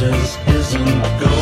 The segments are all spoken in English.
glitters isn't gold.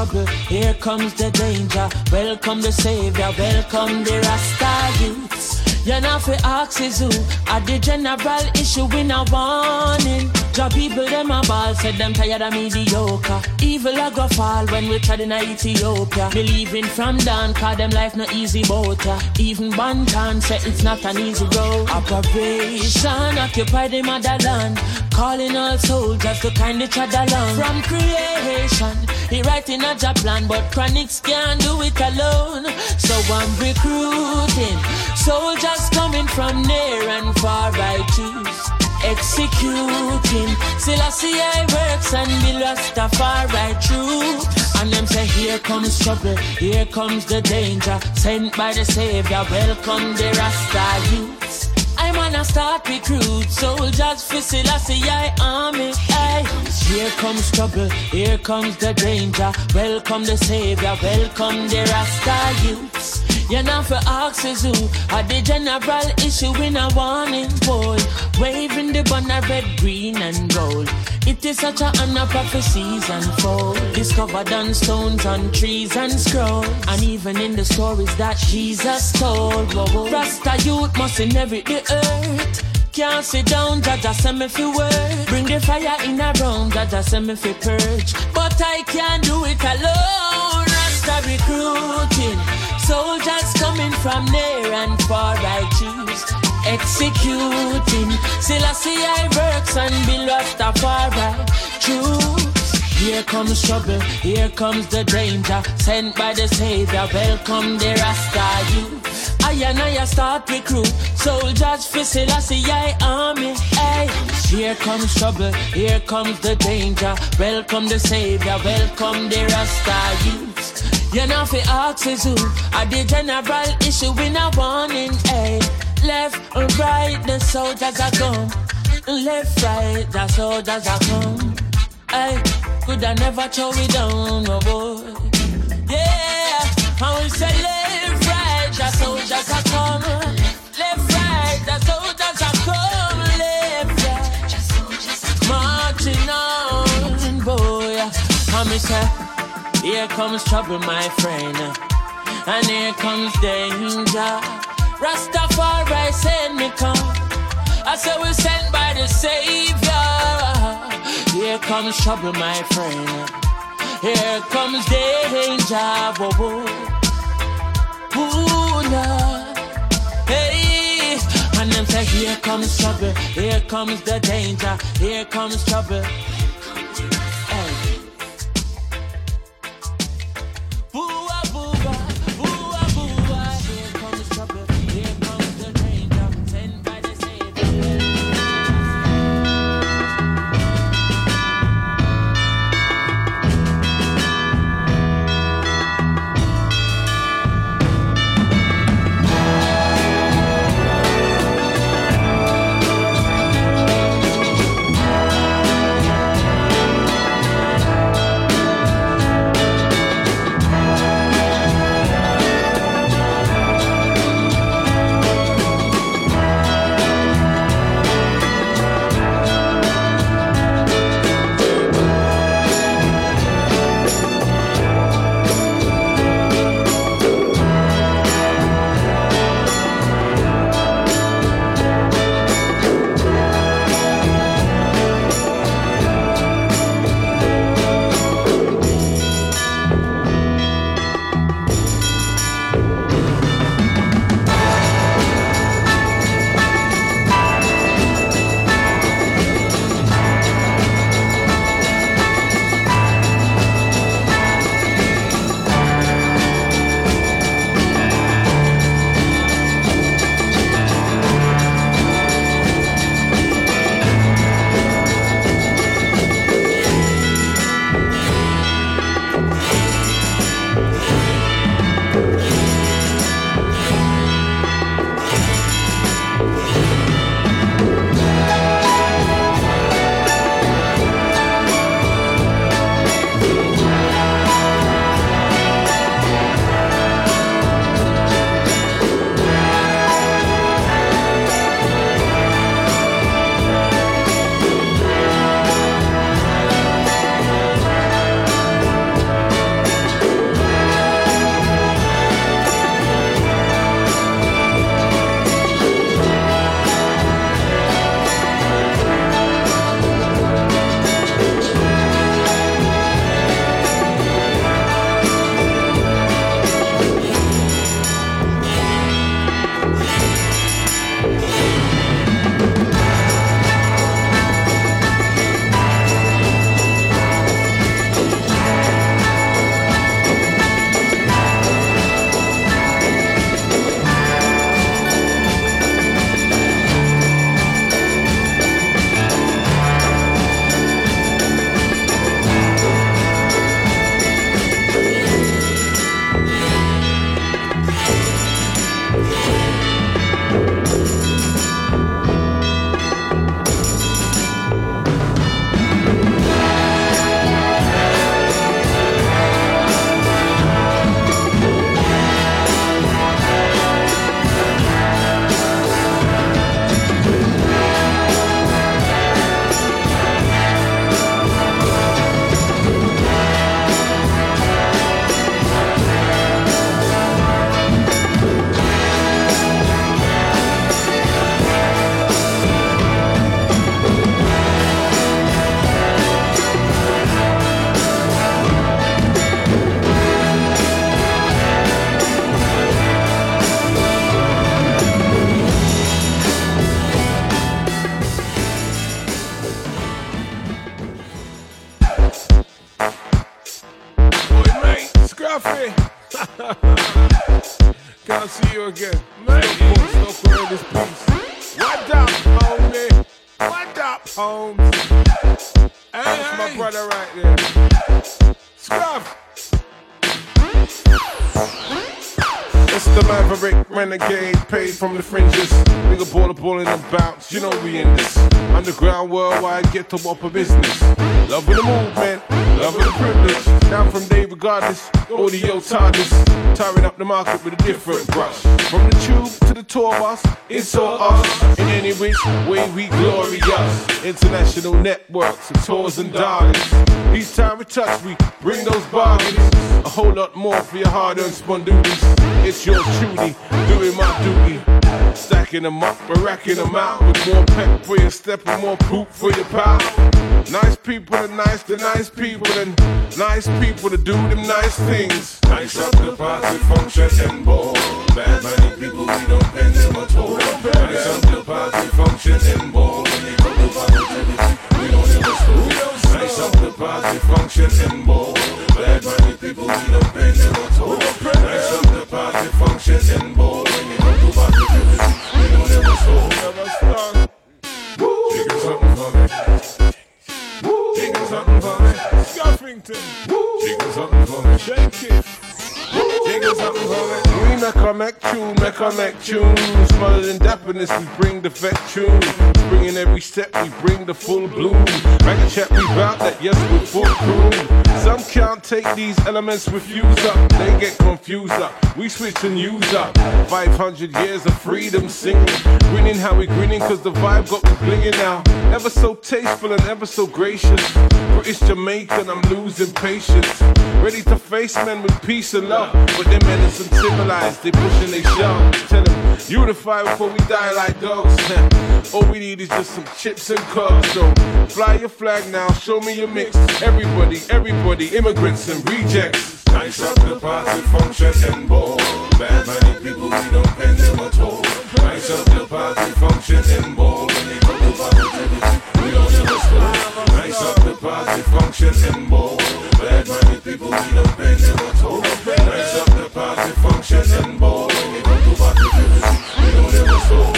Trouble, here comes the danger. Welcome the Savior, welcome the Rasta youths. You're not for axes who at the general issue in a warning. Job people them a ball said them tired of mediocre. Evil a go fall when we tried in Ethiopia. Believing from down, cause them life no easy boat. ya. Even Banton said it's not an easy road. Operation occupy the motherland. Calling all soldiers to kind each other along. From creation, he writing a job plan, but Chronixx can't do it alone. So I'm recruiting soldiers coming from near and far. I choose executing. Selassie I works and be Rastafari true. And them say, here comes trouble, here comes the danger. Sent by the Savior, welcome the Rasta youths. I'm on a start recruit soldiers for Selassie I army. Ay. Here comes trouble, here comes the danger. Welcome the Savior, welcome the Rasta youths. You're not for axes who are the general issue in a warning boy. Waving the banner red, green, and gold. It is such a honor prophecies unfold. Discovered on stones, on trees, and scroll. And even in the stories that Jesus told. Rasta youth must inherit the earth. Can't sit down, Jaja send me fi work. Bring the fire in a room, Jaja send me fi purge. But I can't do it alone. Rasta recruiting. Soldiers coming from near and far, I choose. Executing. Selassie I works and be Rastafari. Choose. Here comes trouble, here comes the danger. Sent by the Savior, welcome the Rasta youth. I and I start recruit soldiers for Selassie I army. Hey. Here comes trouble, here comes the danger. Welcome the Savior, welcome the Rasta youth. You're not for axes who are the general issue in a warning. Hey. Left and right, the soldiers are come. Left, right, the soldiers are come. Hey, could I never throw it down, oh boy? Yeah, Say, here comes trouble, my friend, and here comes danger. Rastafari send me come. I say we're sent by the Savior. Here comes trouble, my friend. Here comes danger. Whoa, whoa. Ooh. Hey, and them say, here comes trouble. Here comes the danger. Here comes trouble. Get to up a business. love Loving the movement, love loving the privilege. Down from day regardless, audio TARDIS. Tiring up the market with a different brush. From the tube tour bus, it's all us. In any which way we glorious. International networks of tours and darlings. Each time we touch, we bring those bargains. A whole lot more for your hard-earned spondoodies. It's your truly, doing my duty. Stacking them up, we're racking them out. With more pep for your step and more poop for your pal. Nice people are nice to nice people, and nice people to do them nice things. Nice up the party function and ball. Bad money people, we don't pay them at all. We bring the vet tune. Bringing every step, we bring the full bloom. A chat, we bout that, yes, we're full crew. Take these elements, refuse up. They get confused up. We switch and use up. 500 years of freedom singing. Grinning how we grinning, cause the vibe got me blinging now. Ever so tasteful and ever so gracious. British Jamaican, I'm losing patience. Ready to face men with peace and love. But them men is uncivilized, they pushing they shove. Tell them, unify before we die like dogs. All we need is just some chips and cubs. So fly your flag now, show me your mix. Everybody, everybody, immigrants and rejects. Nice up the party function and ball. Bad money people, we don't pay them at all. Nice up the party function and ball. When they come to positivity, we don't ever stop. Nice up the party function and ball. Bad money people, we don't pay them at all. Nice up the party function and ball. When they come to positivity, we don't ever stop.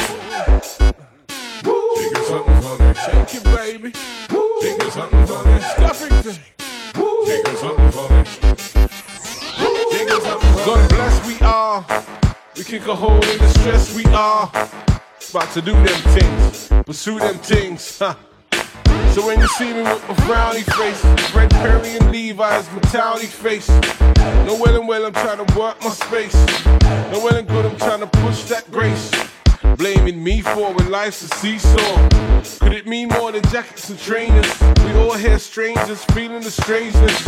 Chicken something for me. Shake it, baby. Chicken something for are. We kick a hole in the stress we are. About to do them things, pursue them things. So when you see me with my frowny face, Fred Perry and Levi's mentality face. No well and well I'm trying to work my space. No well and good I'm trying to push that grace. Blaming me for when life's a seesaw. Could it mean more than jackets and trainers? We all here strangers, feeling the strangeness.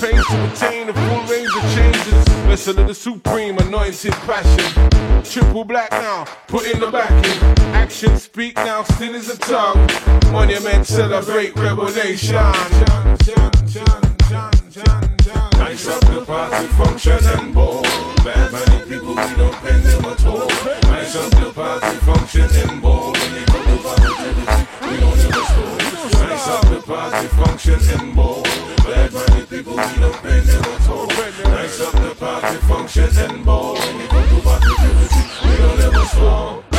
Pains to attain a full range of changes. Vessel of the supreme anointed passion. Triple black now, put in the back in. Action speak now, still is a tongue. Monument celebrate revelation. Nice up the party function and ball. Bad money people, we don't pay them at all. Up the party function and ball. When they come to positivity, we. Nice up the party function and ball. Bad we don't pay them all. The party function and ball. When they come to we stop.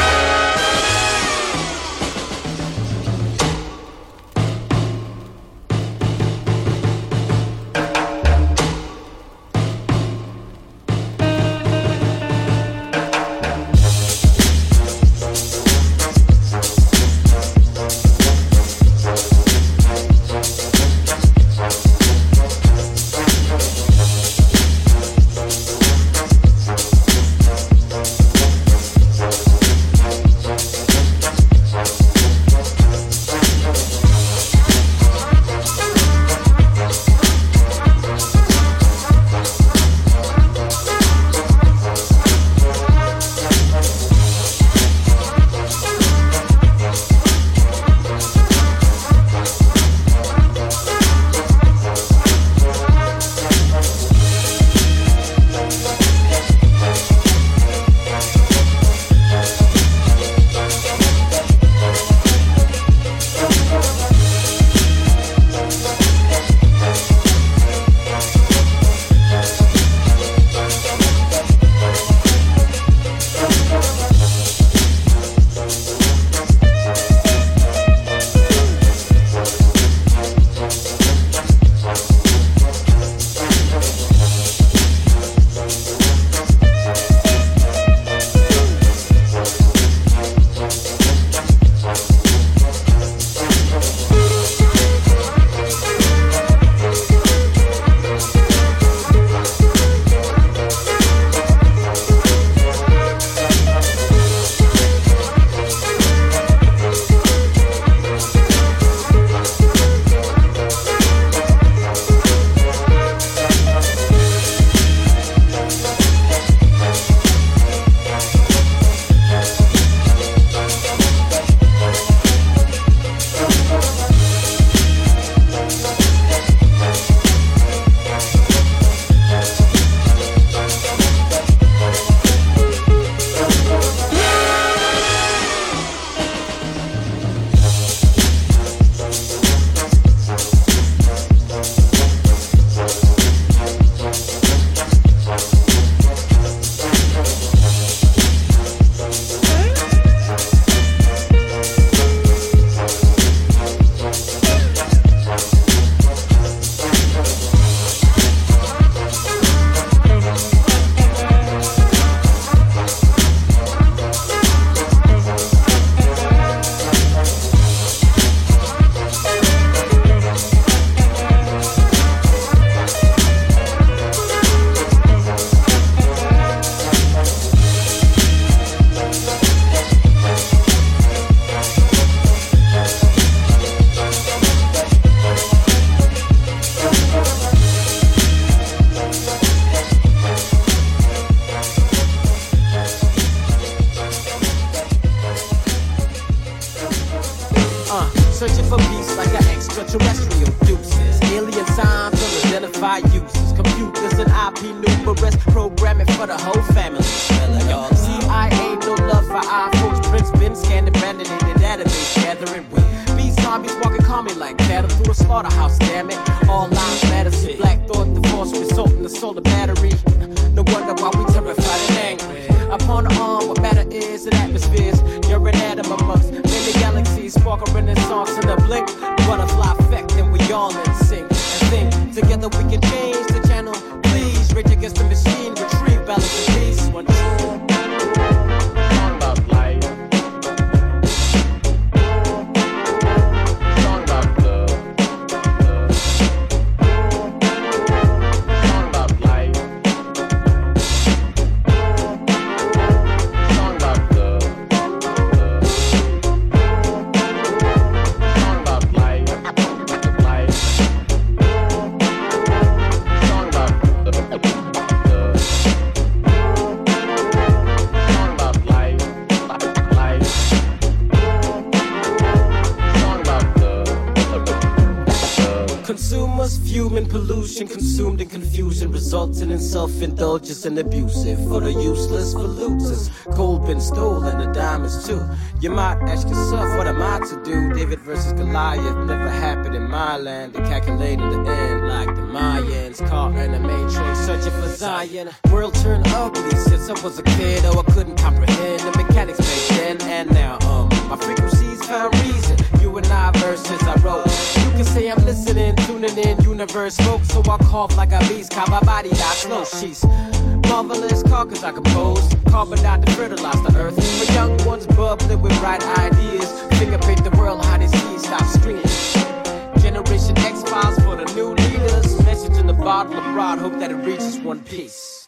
Consumers fuming pollution, consumed in confusion, resulting in self-indulgence and abusive. For the useless, for losers, gold been stolen, the diamonds too. You might ask yourself, what am I to do? David versus Goliath never happened in my land. They calculated the end like the Mayans, caught in a matrix, searching for Zion. World turned ugly since I was a kid, oh I couldn't comprehend the mechanics back then and now. Um, my frequencies found reason. You and I verses I wrote. You can say I'm listening, tuning in, universe smoke. So I cough like a beast, call my body die slow. She's marvelous carcass I compose. Carbon dioxide to fertilize the earth. For young ones bubbling with bright ideas. Finger paint the world how they see stop screaming. Generation X files for the new leaders. Message in the bottle abroad, hope that it reaches one piece.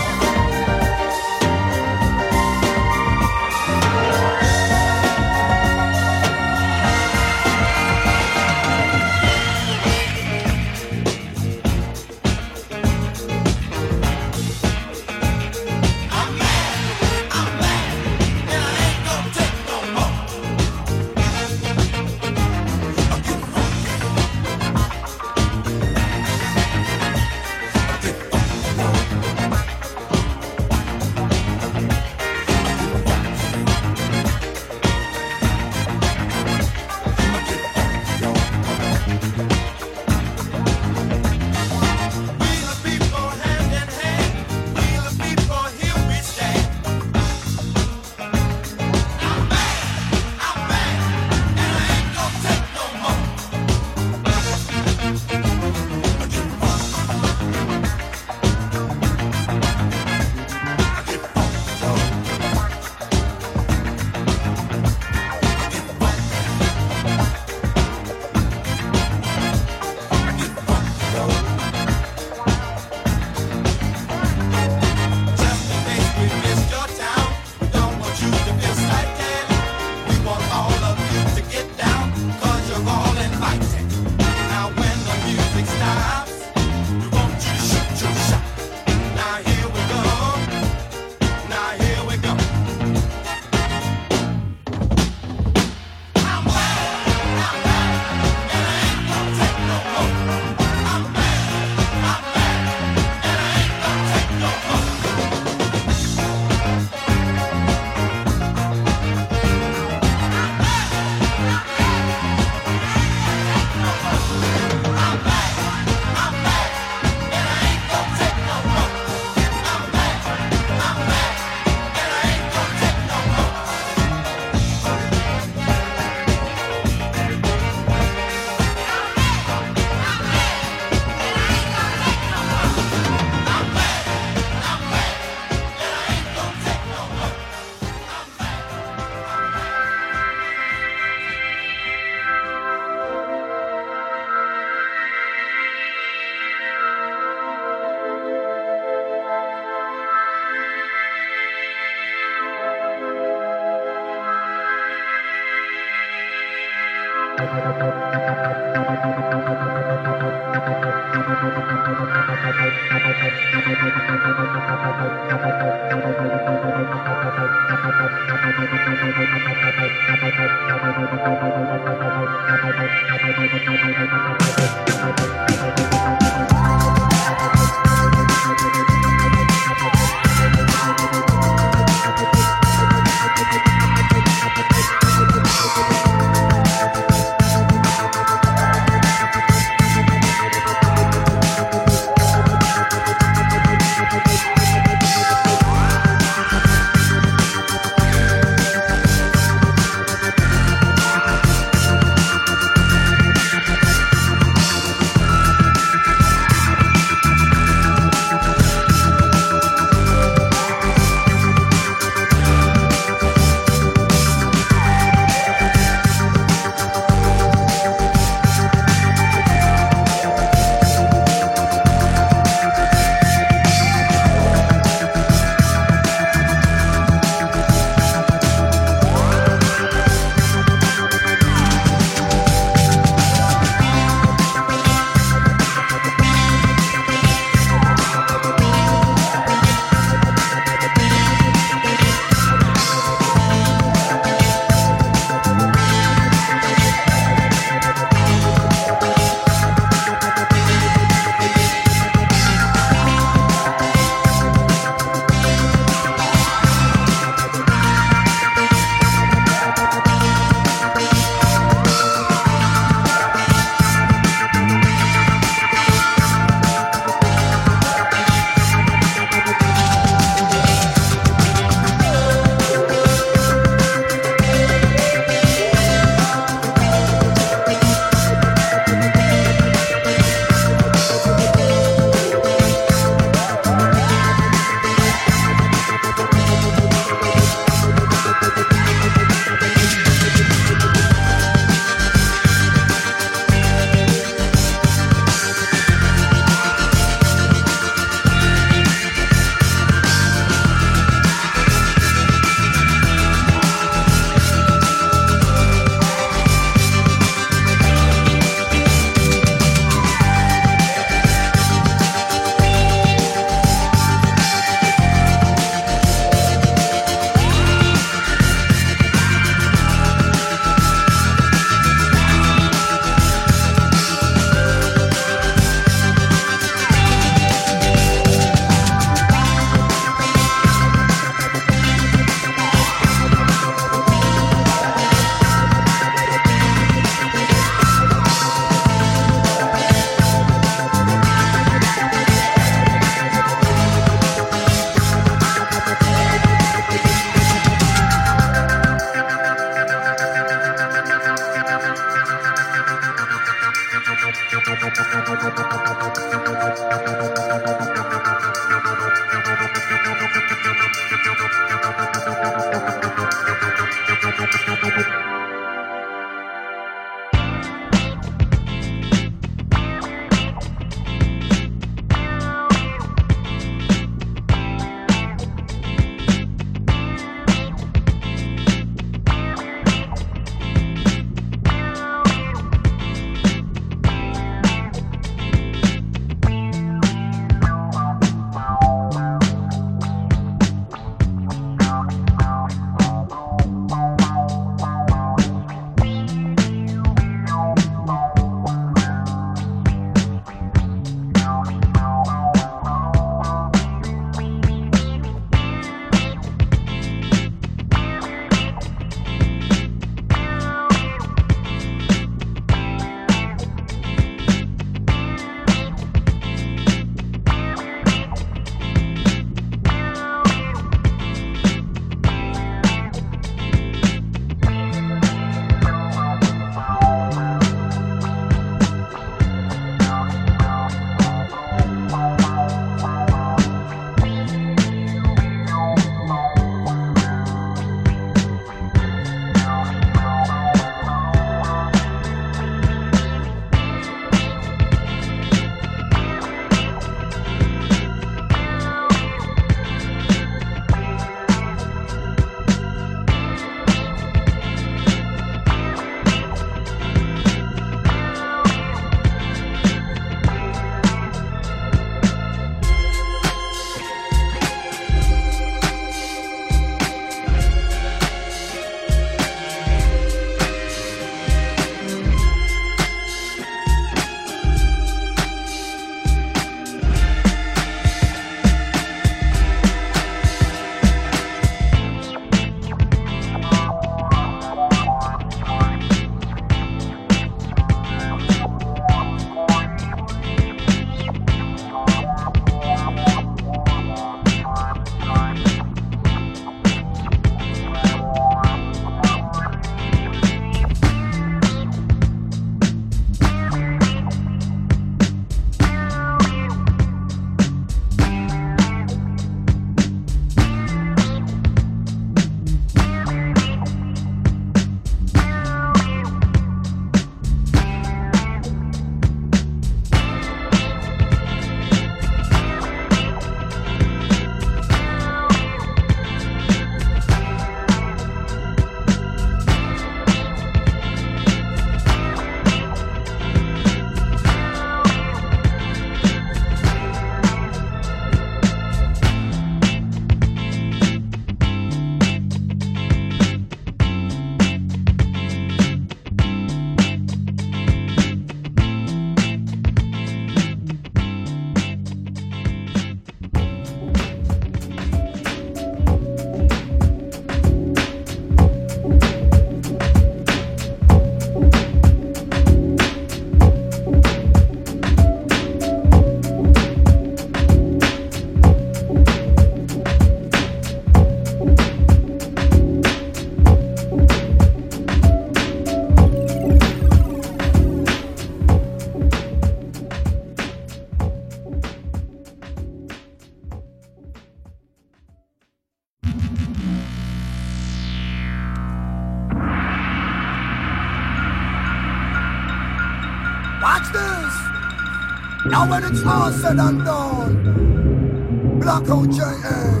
Now when it's all said and done, Blackout JA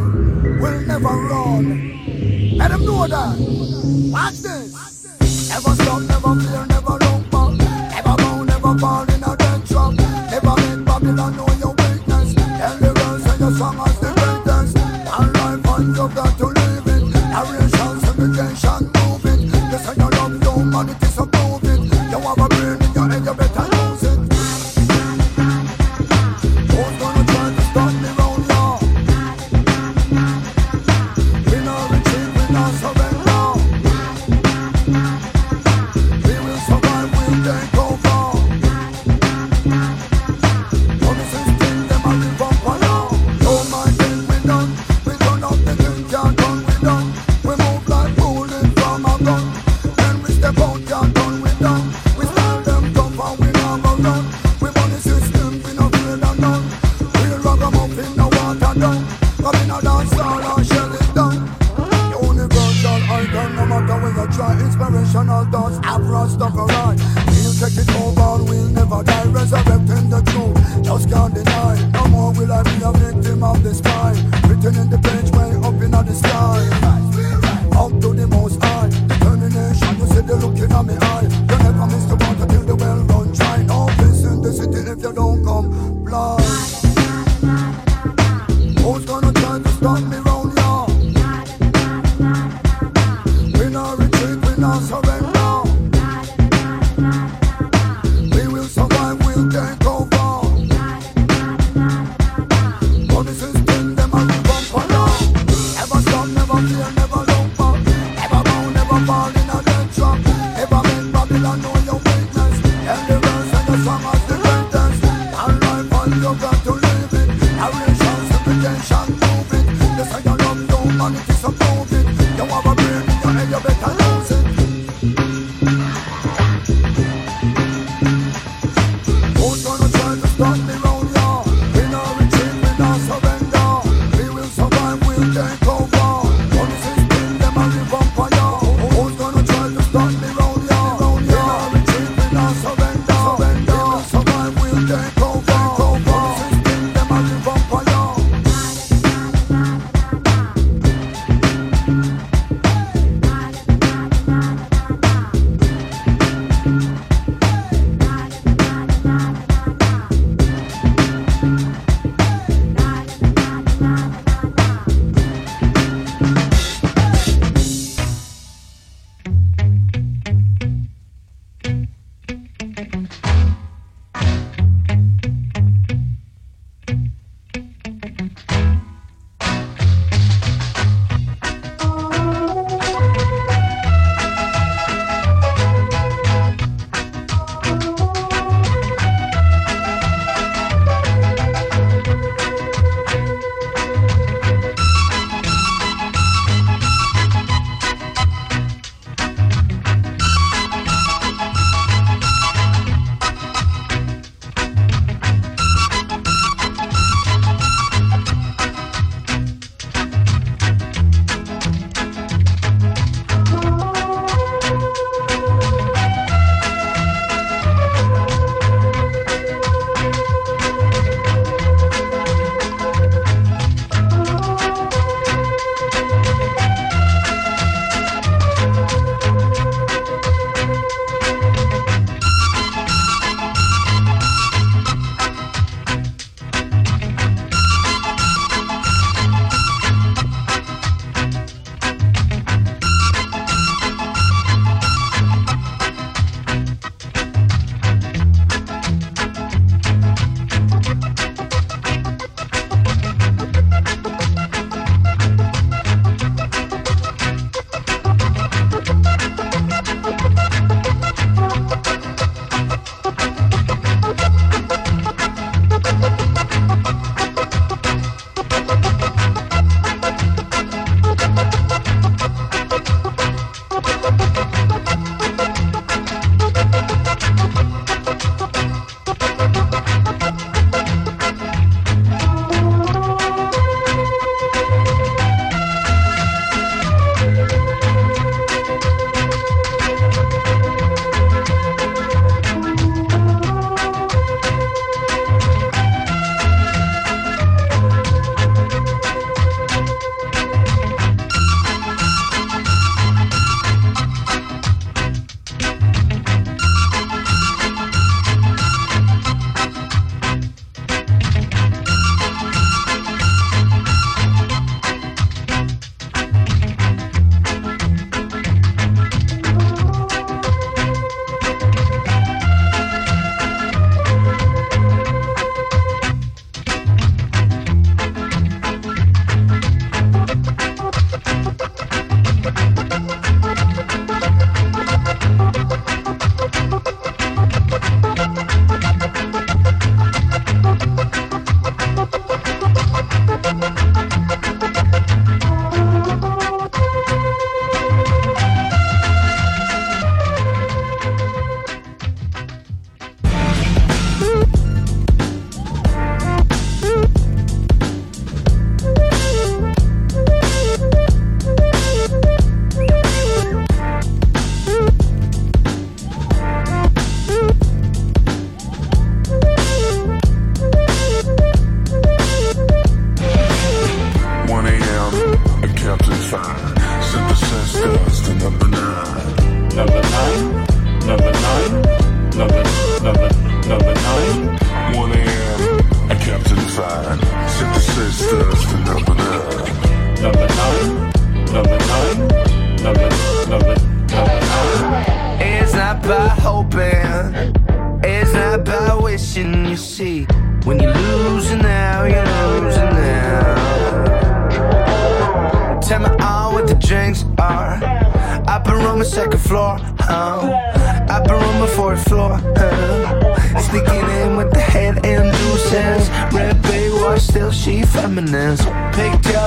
will never run. Let them know that. Watch this. Never stop, never fear,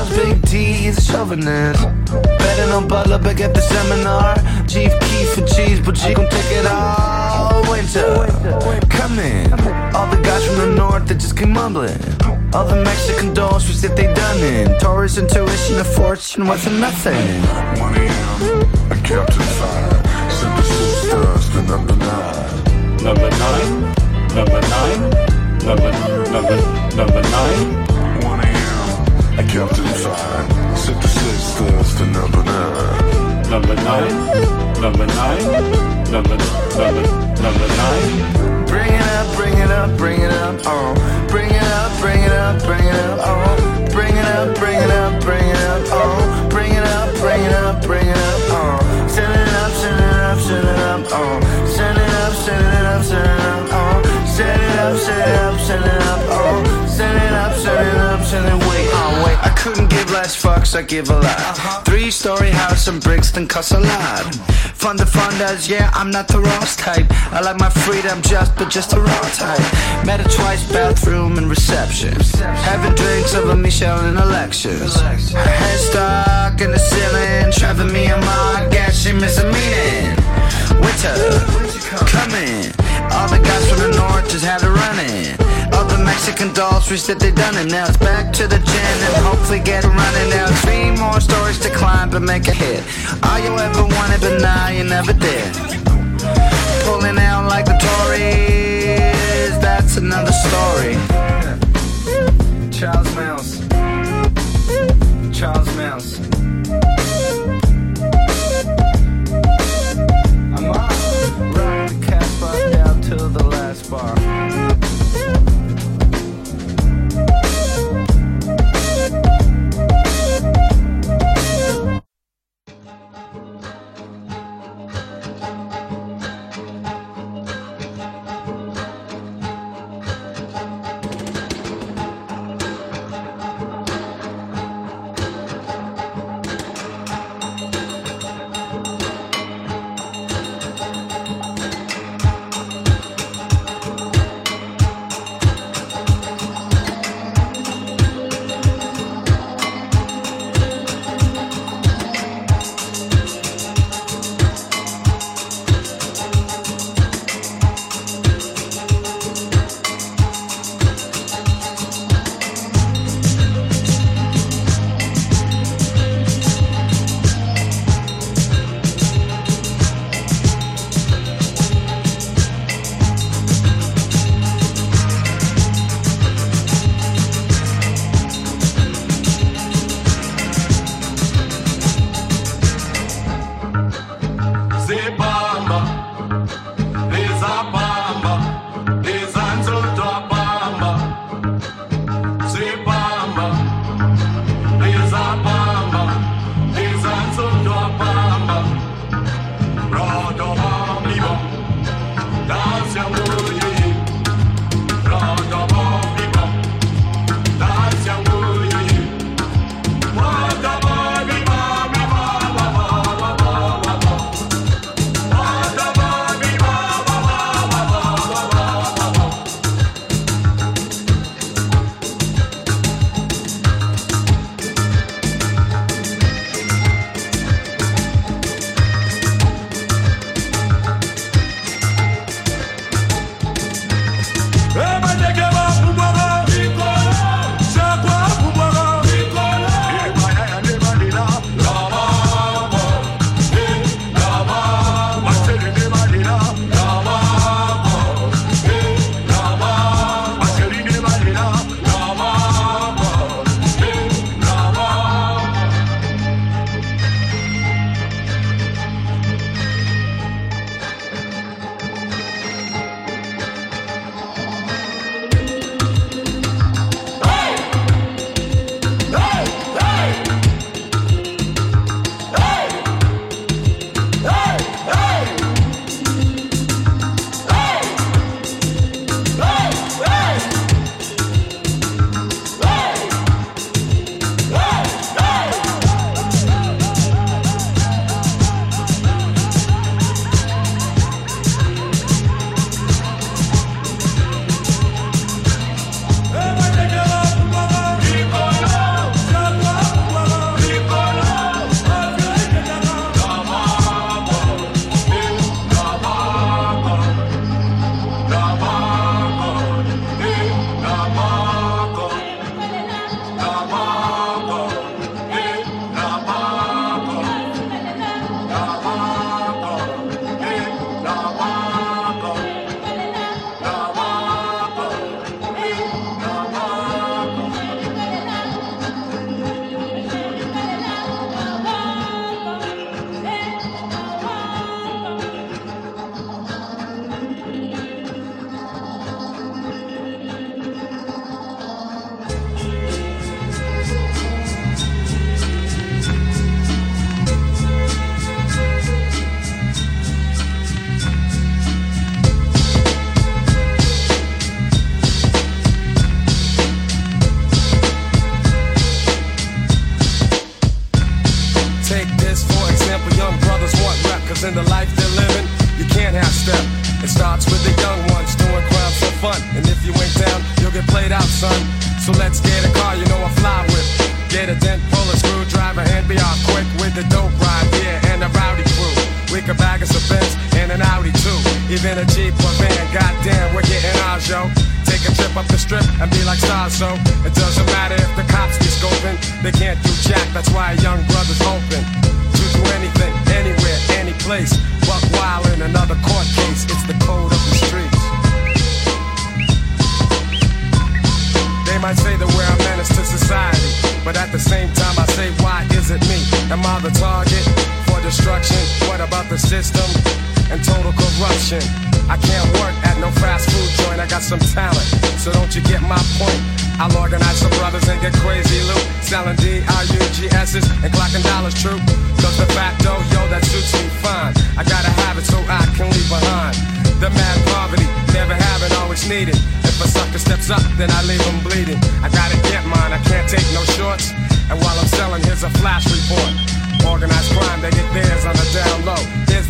Pigtails, big D, he's a chauvinist. Betting on Butler, back at the seminar. Chief key for cheese, but she gon' take it all winter. Come in. All the guys from the north that just keep mumbling. All the Mexican dolls, we said they done in. Taurus intuition, a fortune was a nothing. 1 a.m. at Captain Fire. Sent the sisters to number nine. Number nine, number nine, number number number nine. 1 a.m. at Captain Fire. Sent the sisters to number nine. Number nine, number nine, number number number nine. Bring it up, bring it up, bring it up, oh. Bring it up, bring it up, bring it up, oh. Bring it up, bring it up, bring it up, oh. Bring it up, bring it up, bring it up, oh. Send it up, send it up, send it up, oh. Send it up, send it up, send it up, oh. Send it up, send it up, send it up, oh. Send it up, send it up, send it wait, oh wait. I couldn't give less fucks, I give a lot. Uh-huh. Three story house in Brixton costs a lot. Fun to fun does, yeah, I'm not the Ross type. I like my freedom just, but just the raw type. Met her twice, bathroom and reception. Having drinks over Michelle in elections. Her head stuck in the ceiling, trapping me in my gas, she missing meaning. Winter, coming. All the guys from the north just had to run it running. Mexican dolls wish that they'd done it. Now it's back to the gin and hopefully get it running. Now three more stories to climb but make a hit. All you ever wanted, but now you never did. Pulling out like the Tories, that's another story. Charles Mouse. Charles Mouse.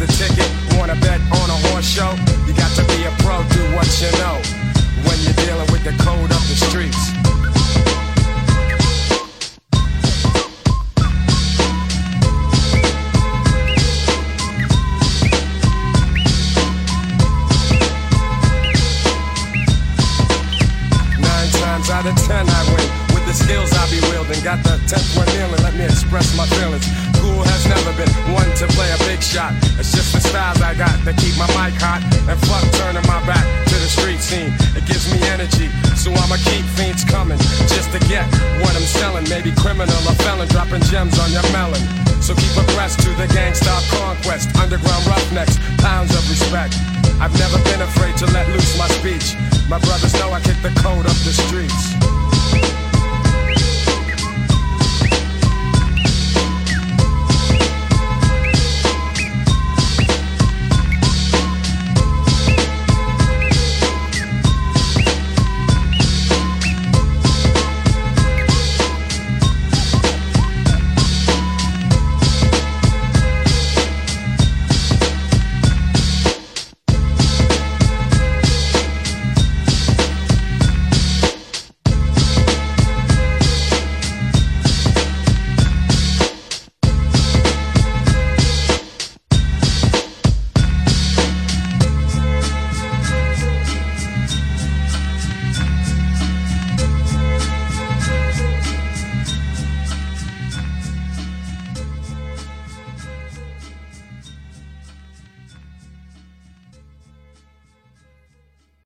The ticket, wanna bet on a horse show?